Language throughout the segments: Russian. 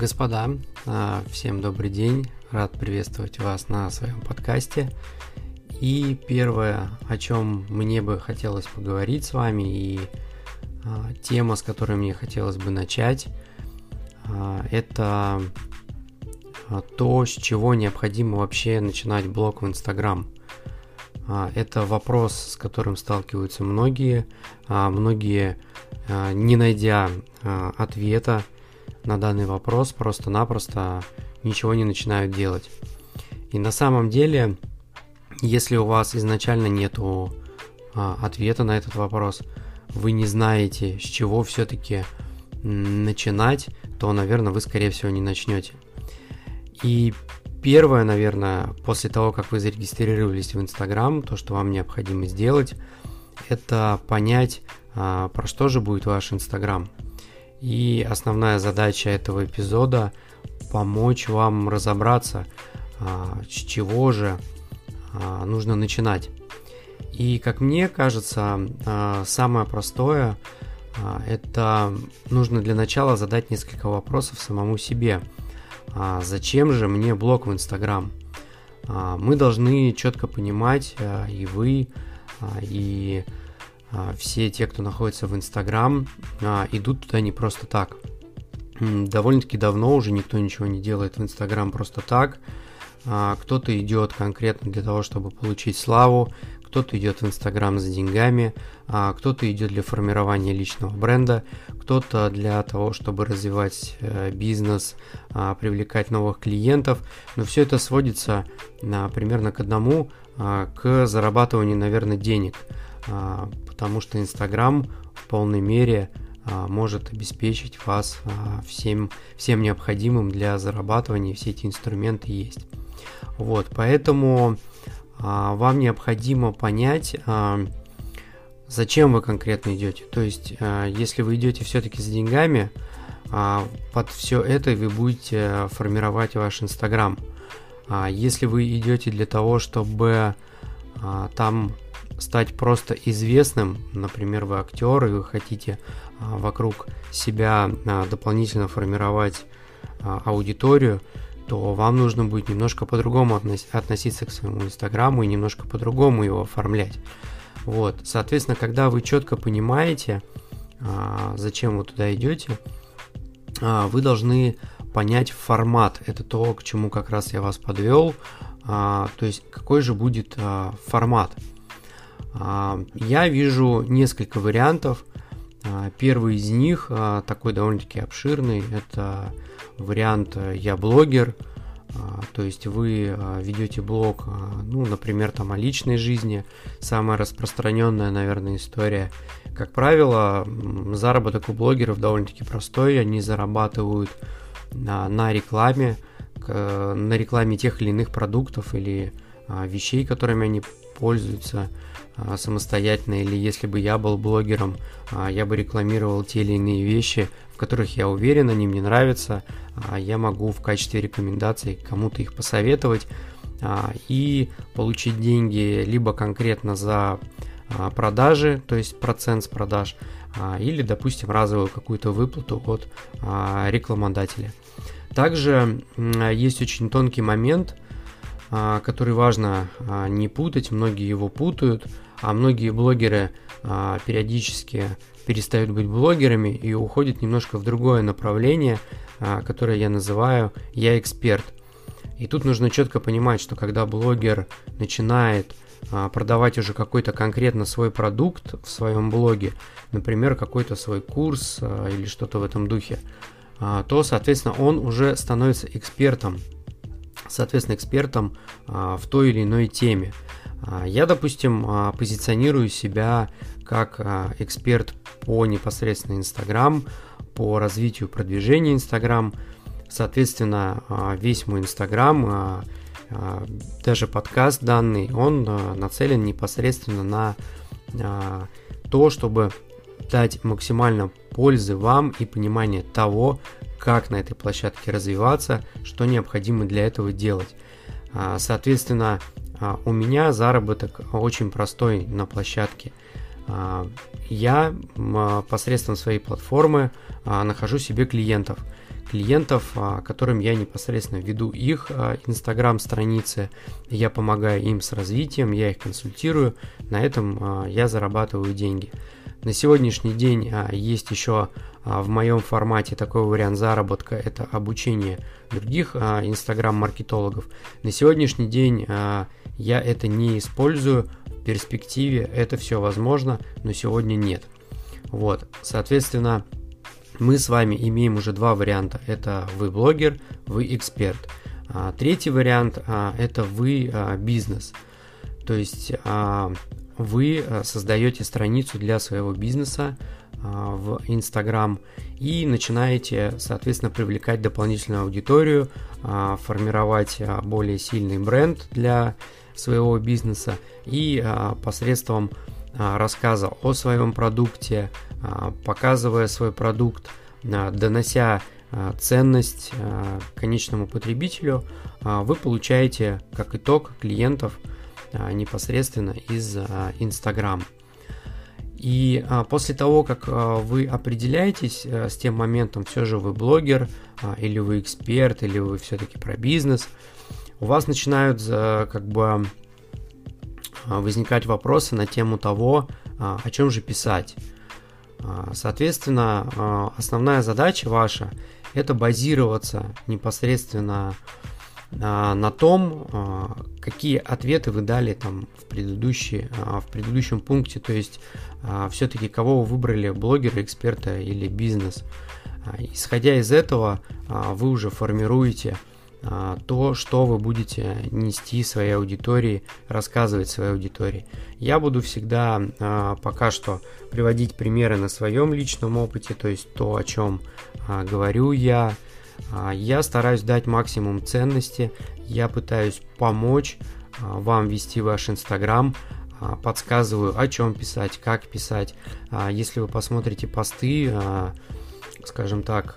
Господа, а, всем добрый день. Рад приветствовать вас на своем подкасте. И первое, о чем мне бы хотелось поговорить с вами, и а, тема, с которой мне хотелось бы начать, а, это то, с чего необходимо вообще начинать блог в Инстаграм. Это вопрос, с которым сталкиваются многие. Многие, не найдя ответа, на данный вопрос просто-напросто ничего не начинают делать. И на самом деле, если у вас изначально нет а, ответа на этот вопрос, вы не знаете, с чего все-таки начинать, то, наверное, вы, скорее всего, не начнете. И первое, наверное, после того, как вы зарегистрировались в Инстаграм, то, что вам необходимо сделать, это понять, а, про что же будет ваш Инстаграм. И основная задача этого эпизода помочь вам разобраться, а, с чего же а, нужно начинать. И как мне кажется, а, самое простое это нужно для начала задать несколько вопросов самому себе. Зачем же мне блог в Инстаграм? Мы должны четко понимать, и вы, и все те, кто находится в Инстаграм, а, идут туда не просто так. Довольно-таки давно уже никто ничего не делает в Инстаграм просто так. А, кто-то идет конкретно для того, чтобы получить славу, кто-то идет в Инстаграм за деньгами, кто-то идет для формирования личного бренда, кто-то для того, чтобы развивать э, бизнес, привлекать новых клиентов. Но все это сводится примерно к одному, к зарабатыванию, наверное, денег – а, потому что Инстаграм в полной мере а, может обеспечить вас а, всем, всем необходимым для зарабатывания, все эти инструменты есть. Вот, поэтому вам необходимо понять, зачем вы конкретно идете. То есть, если вы идете все-таки с деньгами, под все это вы будете формировать ваш Инстаграм. Если вы идете для того, чтобы там стать просто известным, например, вы актер и вы хотите а, вокруг себя а, дополнительно формировать а, аудиторию, то вам нужно будет немножко по-другому относиться к своему инстаграму и немножко по-другому его оформлять. Вот, соответственно, когда вы четко понимаете, зачем вы туда идете, вы должны понять формат. Это то, к чему как раз я вас подвел. То есть, какой же будет формат. А, я вижу несколько вариантов. А, первый из них а, такой довольно-таки обширный. Это вариант «Я блогер». То есть вы ведете блог, ну, например, там о личной жизни. Самая распространенная, наверное, история. Как правило, заработок у блогеров довольно-таки простой. Они зарабатывают на, рекламе, на рекламе тех или иных продуктов или вещей, которыми они пользуются. А, самостоятельно, или если бы я был блогером, а, я бы рекламировал те или иные вещи, в которых я уверен, они мне нравятся, а, я могу в качестве рекомендаций кому-то их посоветовать и получить деньги либо конкретно за продажи, то есть процент с продаж, или, допустим, разовую какую-то выплату от рекламодателя. Также есть очень тонкий момент, который важно не путать, многие его путают – а многие блогеры а, периодически перестают быть блогерами и уходят немножко в другое направление, а, которое я называю «я эксперт». И тут нужно четко понимать, что когда блогер начинает а, продавать уже какой-то конкретно свой продукт в своем блоге, например, какой-то свой курс а, или что-то в этом духе, а, то, соответственно, он уже становится экспертом, соответственно, экспертом а, в той или иной теме. А, я, допустим, а, позиционирую себя как эксперт по непосредственно Инстаграм, по развитию продвижения Инстаграм. Соответственно, весь мой Инстаграм, даже подкаст данный, он нацелен непосредственно на то, чтобы дать максимально пользы вам и понимание того, как на этой площадке развиваться, что необходимо для этого делать. Соответственно, а, у меня заработок очень простой на площадке. А, я посредством своей платформы а, нахожу себе клиентов. клиентов, а, которым я непосредственно веду их инстаграм-страницы, я помогаю им с развитием, я их консультирую, на этом я зарабатываю деньги. На сегодняшний день есть еще в моем формате такой вариант заработка, это обучение других инстаграм-маркетологов. На сегодняшний день я это не использую, в перспективе это все возможно, но сегодня нет. Вот, соответственно, мы с вами имеем уже два варианта. Это вы блогер, вы эксперт. А, третий вариант а, это вы а, бизнес. То есть а, вы а, создаете страницу для своего бизнеса а, в Instagram и начинаете, соответственно, привлекать дополнительную аудиторию, а, формировать более сильный бренд для своего бизнеса и посредством рассказа о своем продукте, показывая свой продукт, донося ценность конечному потребителю, вы получаете как итог клиентов непосредственно из Instagram. И после того, как вы определяетесь с тем моментом, все же вы блогер, или вы эксперт, или вы все-таки про бизнес, у вас начинают как бы а, возникать вопросы на тему того, а, о чем же писать. А, соответственно, основная задача ваша – это базироваться непосредственно на том, какие ответы вы дали там в, предыдущий, в предыдущем пункте, то есть все-таки кого вы выбрали, блогера, эксперта или бизнес. Исходя из этого, вы уже формируете а, то, что вы будете нести своей аудитории, рассказывать своей аудитории. Я буду всегда а, пока что приводить примеры на своем личном опыте, то есть то, о чем а, говорю я. Я стараюсь дать максимум ценности, я пытаюсь помочь вам вести ваш Инстаграм, подсказываю, о чем писать, как писать. Если вы посмотрите посты, скажем так,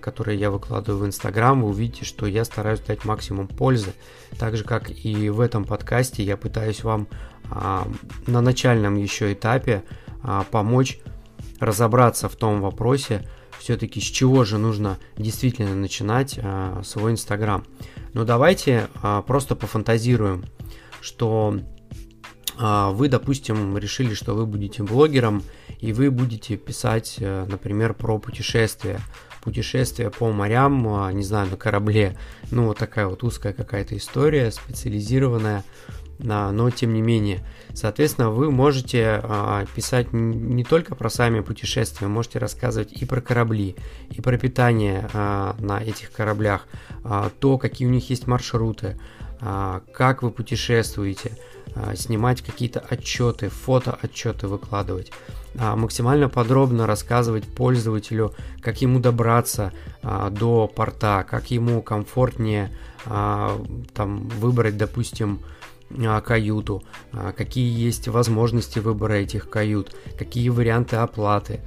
которые я выкладываю в Инстаграм, вы увидите, что я стараюсь дать максимум пользы. Так же, как и в этом подкасте, я пытаюсь вам а, на начальном еще этапе а, помочь разобраться в том вопросе, все-таки с чего же нужно действительно начинать а, свой Инстаграм. Ну давайте просто пофантазируем, что вы, допустим, решили, что вы будете блогером, и вы будете писать, э, например, про путешествия, путешествия по морям, а, не знаю, на корабле, ну вот такая вот узкая какая-то история, специализированная, но тем не менее. Соответственно, вы можете а, писать не только про сами путешествия, можете рассказывать и про корабли, и про питание а, на этих кораблях, то, какие у них есть маршруты, как вы путешествуете, снимать какие-то отчеты, фото-отчеты выкладывать. А, максимально подробно рассказывать пользователю, как ему добраться а, до порта, как ему комфортнее а, там выбрать, допустим, каюту, какие есть возможности выбора этих кают, какие варианты оплаты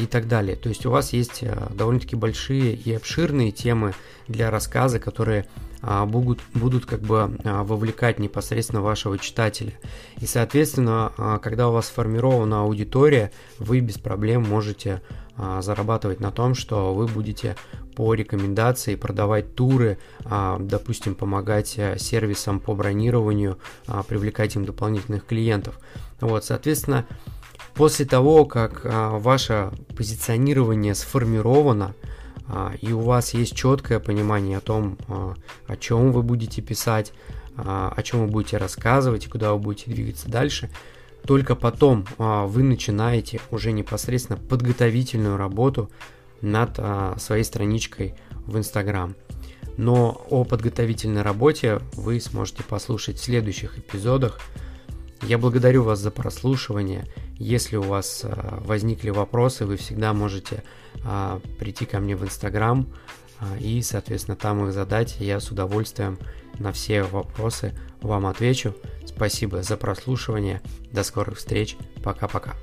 и так далее. То есть у вас есть довольно-таки большие и обширные темы для рассказа, которые а, будут, будут как бы а, вовлекать непосредственно вашего читателя. И, соответственно, а, когда у вас сформирована аудитория, вы без проблем можете зарабатывать на том, что вы будете по рекомендации продавать туры, допустим, помогать сервисам по бронированию, привлекать им дополнительных клиентов. Вот, соответственно, после того, как ваше позиционирование сформировано, а, и у вас есть четкое понимание о том, а, о чем вы будете писать, а, о чем вы будете рассказывать и куда вы будете двигаться дальше, только потом вы начинаете уже непосредственно подготовительную работу над своей страничкой в Инстаграм. Но о подготовительной работе вы сможете послушать в следующих эпизодах. Я благодарю вас за прослушивание. Если у вас возникли вопросы, вы всегда можете а, прийти ко мне в Инстаграм а, и, соответственно, там их задать. Я с удовольствием на все вопросы вам отвечу. Спасибо за прослушивание. До скорых встреч. Пока-пока.